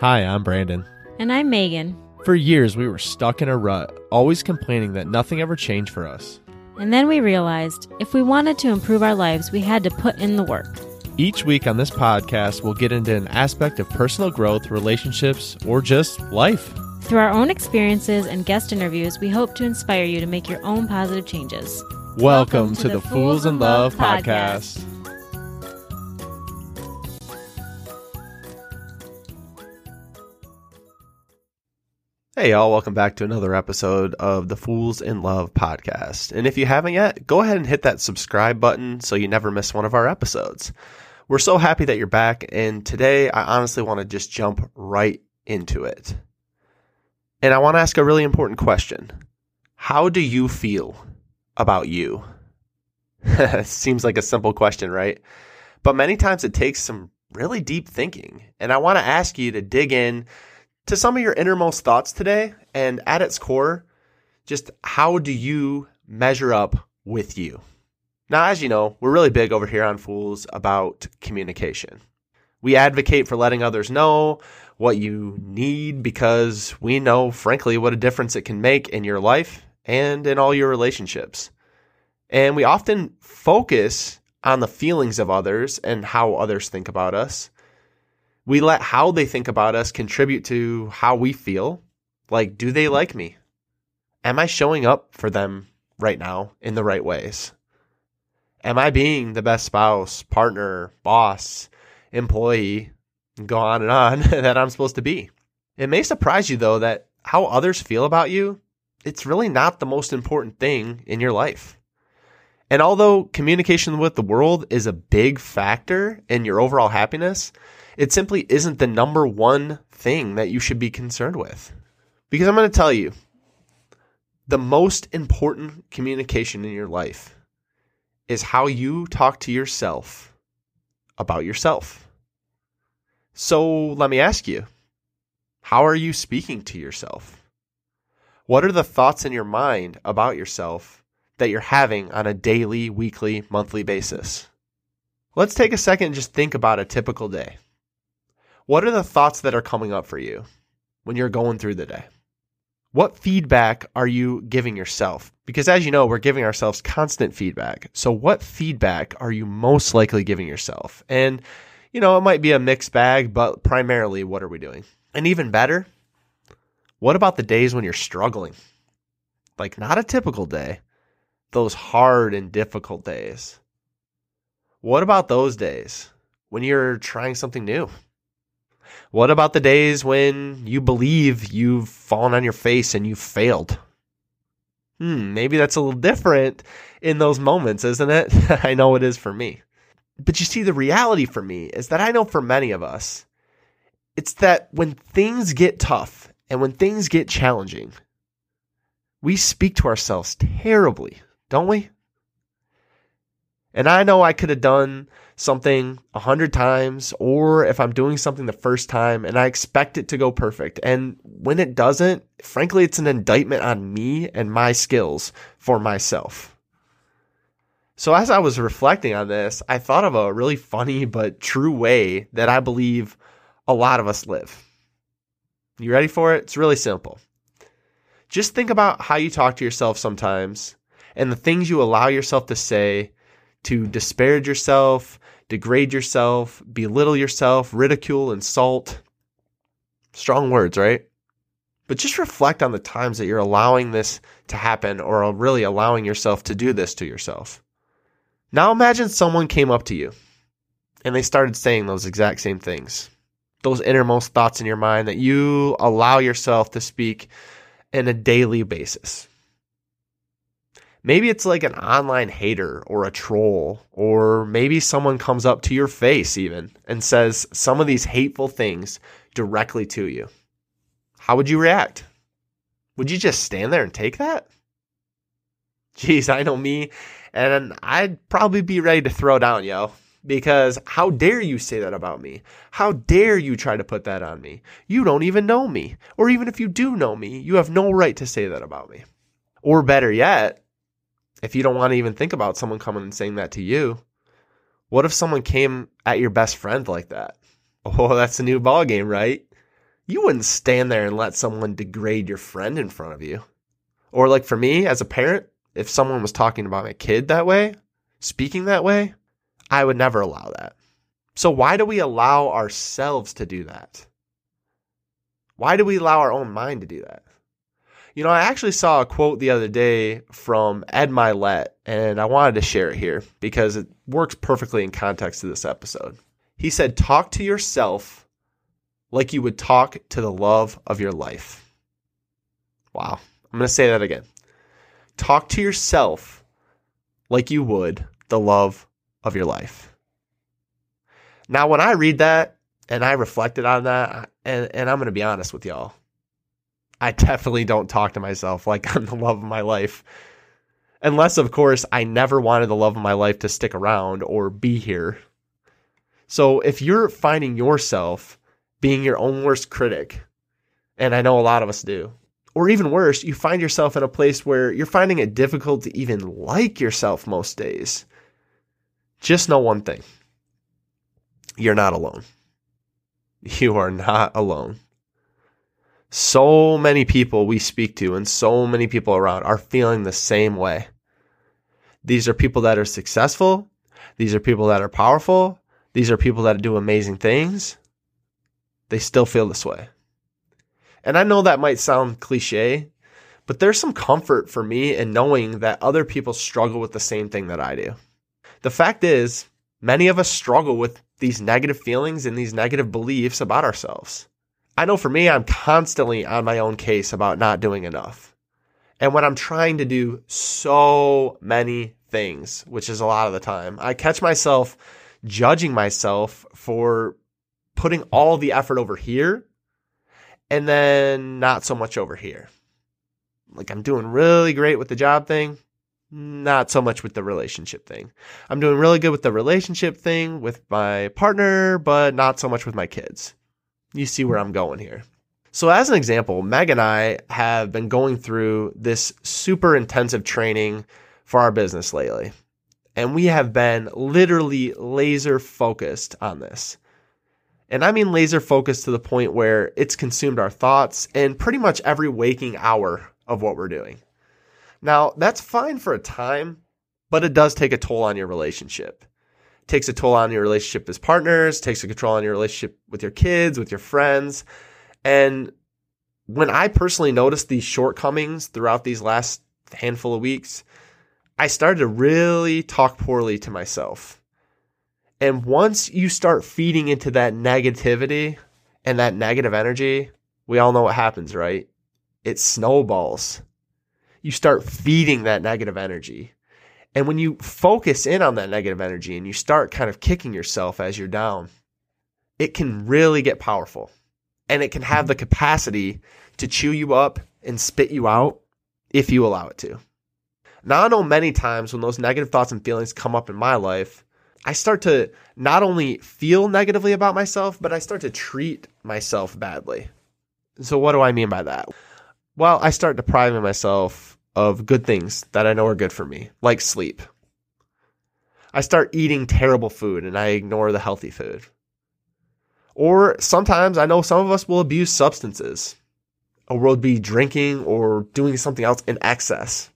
Hi, I'm Brandon. And I'm Megan. For years, we were stuck in a rut, always complaining that nothing ever changed for us. And then we realized if we wanted to improve our lives, we had to put in the work. Each week on this podcast, we'll get into an aspect of personal growth, relationships, or just life. Through our own experiences and guest interviews, we hope to inspire you to make your own positive changes. Welcome, Welcome to, to, the Fools in Love podcast. podcast. Hey, y'all, welcome back to another episode of the Fools in Love podcast. And if you haven't yet, go ahead and hit that subscribe button so you never miss one of our episodes. We're so happy that you're back, and today I honestly want to just jump right into it. And I want to ask a really important question How do you feel about you? Seems like a simple question, right? But many times it takes some really deep thinking. And I want to ask you to dig in to some of your innermost thoughts today. And at its core, just how do you measure up with you? Now, as you know, we're really big over here on Fools about communication. We advocate for letting others know what you need because we know, frankly, what a difference it can make in your life and in all your relationships. And we often focus on the feelings of others and how others think about us we let how they think about us contribute to how we feel. Like, do they like me? Am I showing up for them right now in the right ways? Am I being the best spouse, partner, boss, employee, go on and on that I'm supposed to be? It may surprise you though that how others feel about you, it's really not the most important thing in your life. And although communication with the world is a big factor in your overall happiness, it simply isn't the number one thing that you should be concerned with. Because I'm going to tell you, the most important communication in your life is how you talk to yourself about yourself. So let me ask you, how are you speaking to yourself? What are the thoughts in your mind about yourself that you're having on a daily, weekly, monthly basis? Let's take a second and just think about a typical day. What are the thoughts that are coming up for you when you're going through the day? What feedback are you giving yourself? Because as you know, we're giving ourselves constant feedback. So, what feedback are you most likely giving yourself? And, you know, it might be a mixed bag, but primarily, what are we doing? And even better, what about the days when you're struggling? Like, not a typical day, those hard and difficult days. What about those days when you're trying something new? What about the days when you believe you've fallen on your face and you've failed? Hmm, maybe that's a little different in those moments, isn't it? I know it is for me. But you see, the reality for me is that I know for many of us, it's that when things get tough and when things get challenging, we speak to ourselves terribly, don't we? And I know I could have done something a hundred times, or if I'm doing something the first time and I expect it to go perfect. And when it doesn't, frankly, it's an indictment on me and my skills for myself. So as I was reflecting on this, I thought of a really funny but true way that I believe a lot of us live. You ready for it? It's really simple. Just think about how you talk to yourself sometimes and the things you allow yourself to say to disparage yourself, degrade yourself, belittle yourself, ridicule, insult. Strong words, right? But just reflect on the times that you're allowing this to happen or really allowing yourself to do this to yourself. Now imagine someone came up to you and they started saying those exact same things. Those innermost thoughts in your mind that you allow yourself to speak in a daily basis. Maybe it's like an online hater or a troll, or maybe someone comes up to your face even and says some of these hateful things directly to you. How would you react? Would you just stand there and take that? Jeez, I know me, and I'd probably be ready to throw down, yo. Because how dare you say that about me? How dare you try to put that on me? You don't even know me. Or even if you do know me, you have no right to say that about me. Or better yet, if you don't want to even think about someone coming and saying that to you, what if someone came at your best friend like that? Oh, that's a new ball game, right? You wouldn't stand there and let someone degrade your friend in front of you. Or, like for me as a parent, if someone was talking about my kid that way, speaking that way, I would never allow that. So, why do we allow ourselves to do that? Why do we allow our own mind to do that? You know, I actually saw a quote the other day from Ed Mylett, and I wanted to share it here because it works perfectly in context to this episode. He said, Talk to yourself like you would talk to the love of your life. Wow. I'm going to say that again. Talk to yourself like you would the love of your life. Now, when I read that and I reflected on that, and, and I'm going to be honest with y'all, I definitely don't talk to myself like I'm the love of my life. Unless, of course, I never wanted the love of my life to stick around or be here. So if you're finding yourself being your own worst critic, and I know a lot of us do, or even worse, you find yourself in a place where you're finding it difficult to even like yourself most days, just know one thing you're not alone. You are not alone so many people we speak to and so many people around are feeling the same way. These are people that are successful. These are people that are powerful. These are people that do amazing things. They still feel this way. And I know that might sound cliche, but there's some comfort for me in knowing that other people struggle with the same thing that I do. The fact is, many of us struggle with these negative feelings and these negative beliefs about ourselves. I know for me, I'm constantly on my own case about not doing enough. And when I'm trying to do so many things, which is a lot of the time, I catch myself judging myself for putting all the effort over here and then not so much over here. Like I'm doing really great with the job thing, not so much with the relationship thing. I'm doing really good with the relationship thing with my partner, but not so much with my kids. You see where I'm going here. So, as an example, Meg and I have been going through this super intensive training for our business lately. And we have been literally laser focused on this. And I mean laser focused to the point where it's consumed our thoughts and pretty much every waking hour of what we're doing. Now, that's fine for a time, but it does take a toll on your relationship takes a toll on your relationship as partners, takes a control on your relationship with your kids, with your friends. And when I personally noticed these shortcomings throughout these last handful of weeks, I started to really talk poorly to myself. And once you start feeding into that negativity and that negative energy, we all know what happens, right? It snowballs. You start feeding that negative energy. And when you focus in on that negative energy and you start kind of kicking yourself as you're down, it can really get powerful and it can have the capacity to chew you up and spit you out if you allow it to. Now, I know many times when those negative thoughts and feelings come up in my life, I start to not only feel negatively about myself, but I start to treat myself badly. So, what do I mean by that? Well, I start depriving myself of good things that I know are good for me, like sleep. I start eating terrible food and I ignore the healthy food. Or sometimes I know some of us will abuse substances, or we'll be drinking or doing something else in excess.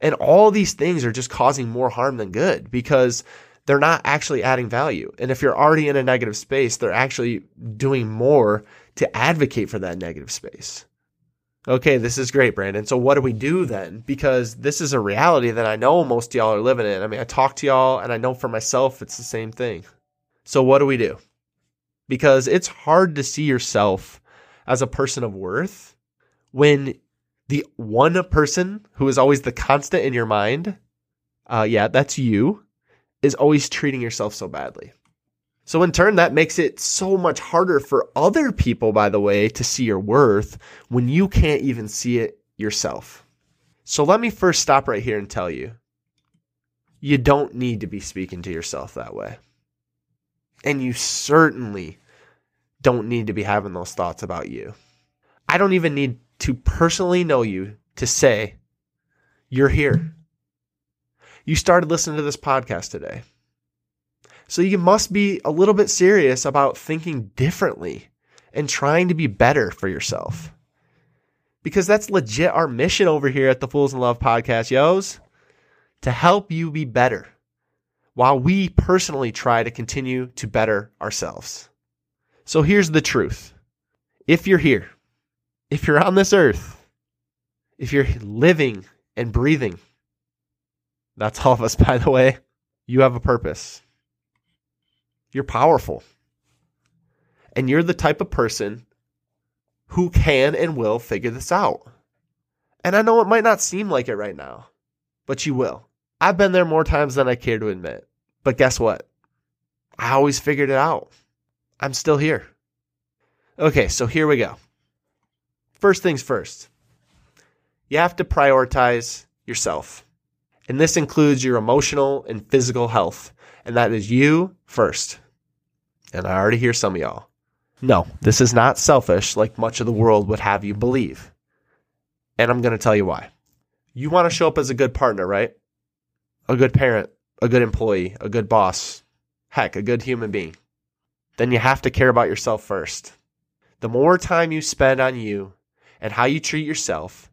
And all these things are just causing more harm than good because they're not actually adding value. And if you're already in a negative space, they're actually doing more to advocate for that negative space. Okay, this is great, Brandon. So what do we do then? Because this is a reality that I know most y'all are living in. I mean, I talk to y'all and I know for myself it's the same thing. So what do we do? Because it's hard to see yourself as a person of worth when the one person who is always the constant in your mind, uh, yeah, that's you, is always treating yourself so badly. So in turn, that makes it so much harder for other people, by the way, to see your worth when you can't even see it yourself. So let me first stop right here and tell you, you don't need to be speaking to yourself that way. And you certainly don't need to be having those thoughts about you. I don't even need to personally know you to say, you're here. You started listening to this podcast today. So you must be a little bit serious about thinking differently and trying to be better for yourself. Because that's legit our mission over here at the Fools in Love podcast, yos, to help you be better while we personally try to continue to better ourselves. So here's the truth. If you're here, if you're on this earth, if you're living and breathing, that's all of us, by the way, you have a purpose. You're powerful. And you're the type of person who can and will figure this out. And I know it might not seem like it right now, but you will. I've been there more times than I care to admit. But guess what? I always figured it out. I'm still here. Okay, so here we go. First things first, you have to prioritize yourself. And this includes your emotional and physical health. And that is you first. And I already hear some of y'all. No, this is not selfish like much of the world would have you believe. And I'm going to tell you why. You want to show up as a good partner, right? A good parent, a good employee, a good boss, heck, a good human being. Then you have to care about yourself first. The more time you spend on you and how you treat yourself,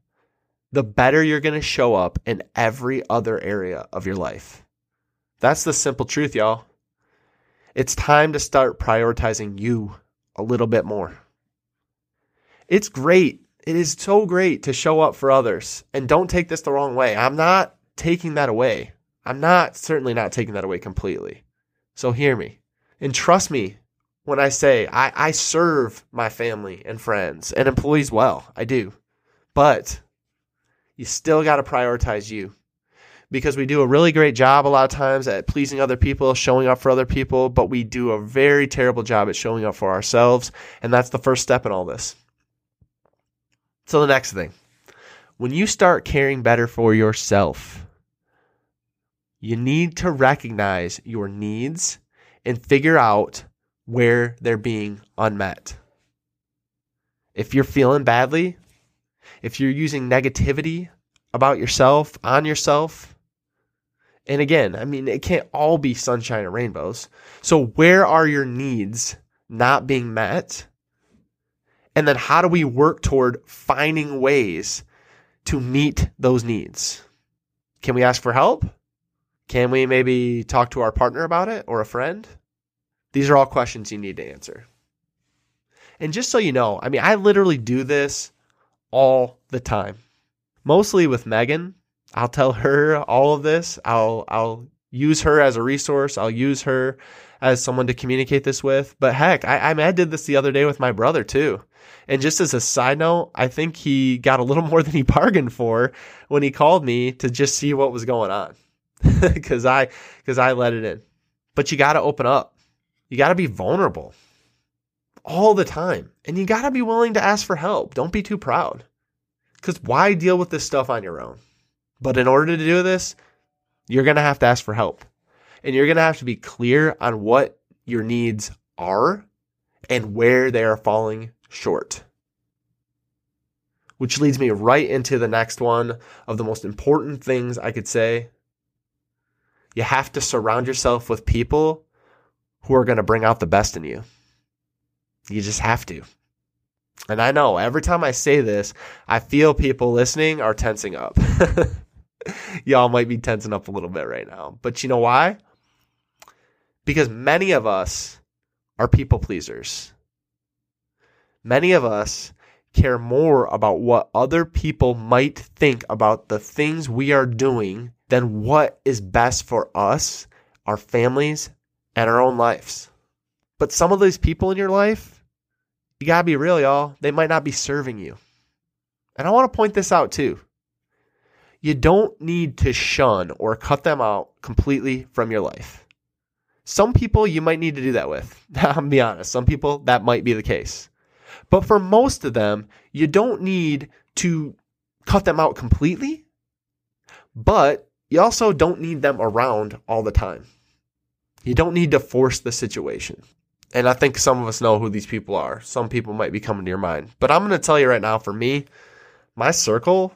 the better you're going to show up in every other area of your life. That's the simple truth, y'all. It's time to start prioritizing you a little bit more. It's great. It is so great to show up for others. And don't take this the wrong way. I'm not taking that away. I'm not, certainly not taking that away completely. So hear me and trust me when I say I, I serve my family and friends and employees well. I do. But you still got to prioritize you because we do a really great job a lot of times at pleasing other people, showing up for other people, but we do a very terrible job at showing up for ourselves. And that's the first step in all this. So, the next thing when you start caring better for yourself, you need to recognize your needs and figure out where they're being unmet. If you're feeling badly, if you're using negativity about yourself, on yourself, and again, I mean, it can't all be sunshine and rainbows. So, where are your needs not being met? And then, how do we work toward finding ways to meet those needs? Can we ask for help? Can we maybe talk to our partner about it or a friend? These are all questions you need to answer. And just so you know, I mean, I literally do this all the time, mostly with Megan I'll tell her all of this. I'll I'll use her as a resource. I'll use her as someone to communicate this with. But heck, I, I did this the other day with my brother too. And just as a side note, I think he got a little more than he bargained for when he called me to just see what was going on. Cause I, cause I let it in. But you got to open up. You got to be vulnerable all the time. And you got to be willing to ask for help. Don't be too proud. Cause why deal with this stuff on your own? But in order to do this, you're going to have to ask for help. And you're going to have to be clear on what your needs are and where they are falling short. Which leads me right into the next one of the most important things I could say. You have to surround yourself with people who are going to bring out the best in you. You just have to. And I know every time I say this, I feel people listening are tensing up. y'all might be tensing up a little bit right now. But you know why? Because many of us are people pleasers. Many of us care more about what other people might think about the things we are doing than what is best for us, our families, and our own lives. But some of these people in your life, you gotta be real, y'all, they might not be serving you. And I wanna point this out too you don't need to shun or cut them out completely from your life. Some people you might need to do that with. I'll be honest. Some people that might be the case. But for most of them, you don't need to cut them out completely, but you also don't need them around all the time. You don't need to force the situation. And I think some of us know who these people are. Some people might be coming to your mind. But I'm going to tell you right now for me, my circle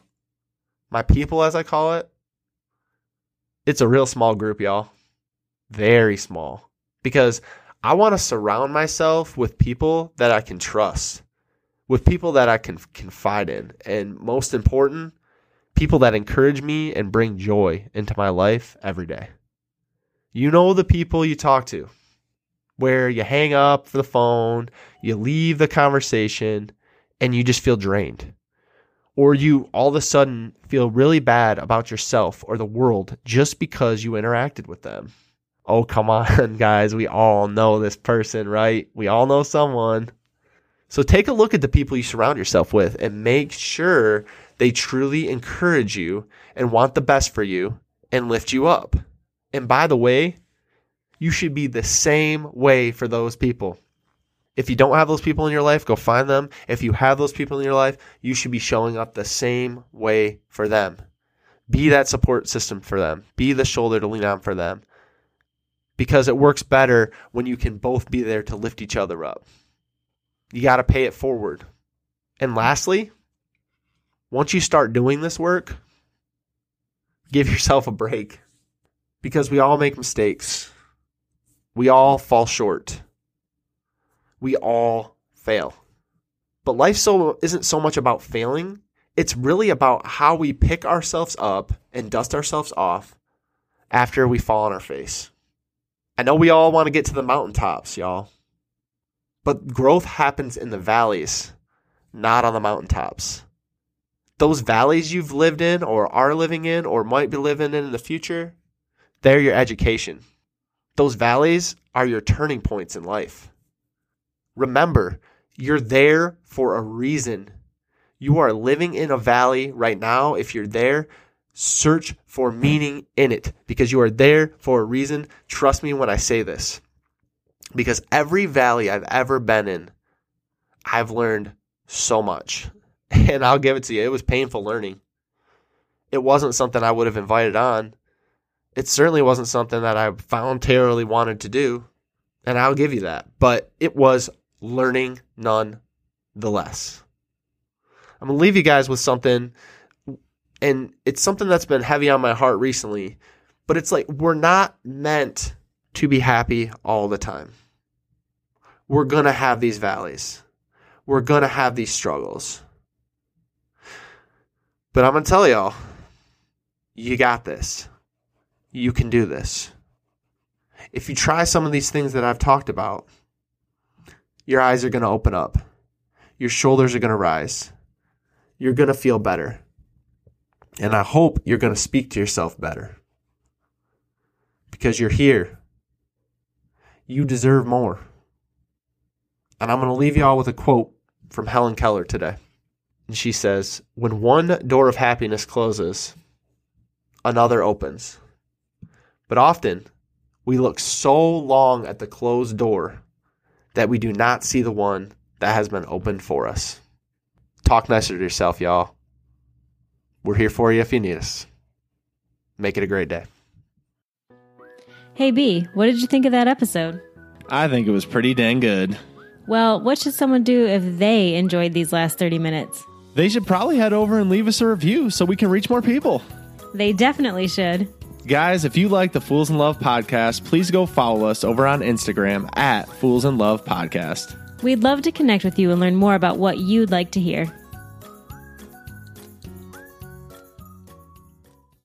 my people, as I call it, it's a real small group, y'all. Very small. Because I want to surround myself with people that I can trust, with people that I can confide in, and most important, people that encourage me and bring joy into my life every day. You know the people you talk to, where you hang up for the phone, you leave the conversation, and you just feel drained. Or you all of a sudden feel really bad about yourself or the world just because you interacted with them. Oh, come on, guys. We all know this person, right? We all know someone. So take a look at the people you surround yourself with and make sure they truly encourage you and want the best for you and lift you up. And by the way, you should be the same way for those people. If you don't have those people in your life, go find them. If you have those people in your life, you should be showing up the same way for them. Be that support system for them. Be the shoulder to lean on for them. Because it works better when you can both be there to lift each other up. You got to pay it forward. And lastly, once you start doing this work, give yourself a break. Because we all make mistakes. We all fall short we all fail. But life so isn't so much about failing. It's really about how we pick ourselves up and dust ourselves off after we fall on our face. I know we all want to get to the mountaintops, y'all. But growth happens in the valleys, not on the mountaintops. Those valleys you've lived in or are living in or might be living in in the future, they're your education. Those valleys are your turning points in life. Remember, you're there for a reason. You are living in a valley right now. If you're there, search for meaning in it because you are there for a reason. Trust me when I say this. Because every valley I've ever been in, I've learned so much. And I'll give it to you. It was painful learning. It wasn't something I would have invited on. It certainly wasn't something that I voluntarily wanted to do. And I'll give you that. But it was learning none the less. I'm going to leave you guys with something, and it's something that's been heavy on my heart recently, but it's like we're not meant to be happy all the time. We're going to have these valleys, we're going to have these struggles. But I'm going to tell y'all, you got this. You can do this. If you try some of these things that I've talked about, your eyes are going to open up. Your shoulders are going to rise. You're going to feel better. And I hope you're going to speak to yourself better. Because you're here. You deserve more. And I'm going to leave you all with a quote from Helen Keller today. And she says, When one door of happiness closes, another opens. But often, we look so long at the closed door that we do not see the one that has been opened for us. Talk nicer to yourself, y'all. We're here for you if you need us. Make it a great day. Hey, B, what did you think of that episode? I think it was pretty dang good. Well, what should someone do if they enjoyed these last 30 minutes? They should probably head over and leave us a review so we can reach more people. They definitely should. Guys, if you like the Fools in Love podcast, please go follow us over on Instagram at Fools in Love Podcast. We'd love to connect with you and learn more about what you'd like to hear.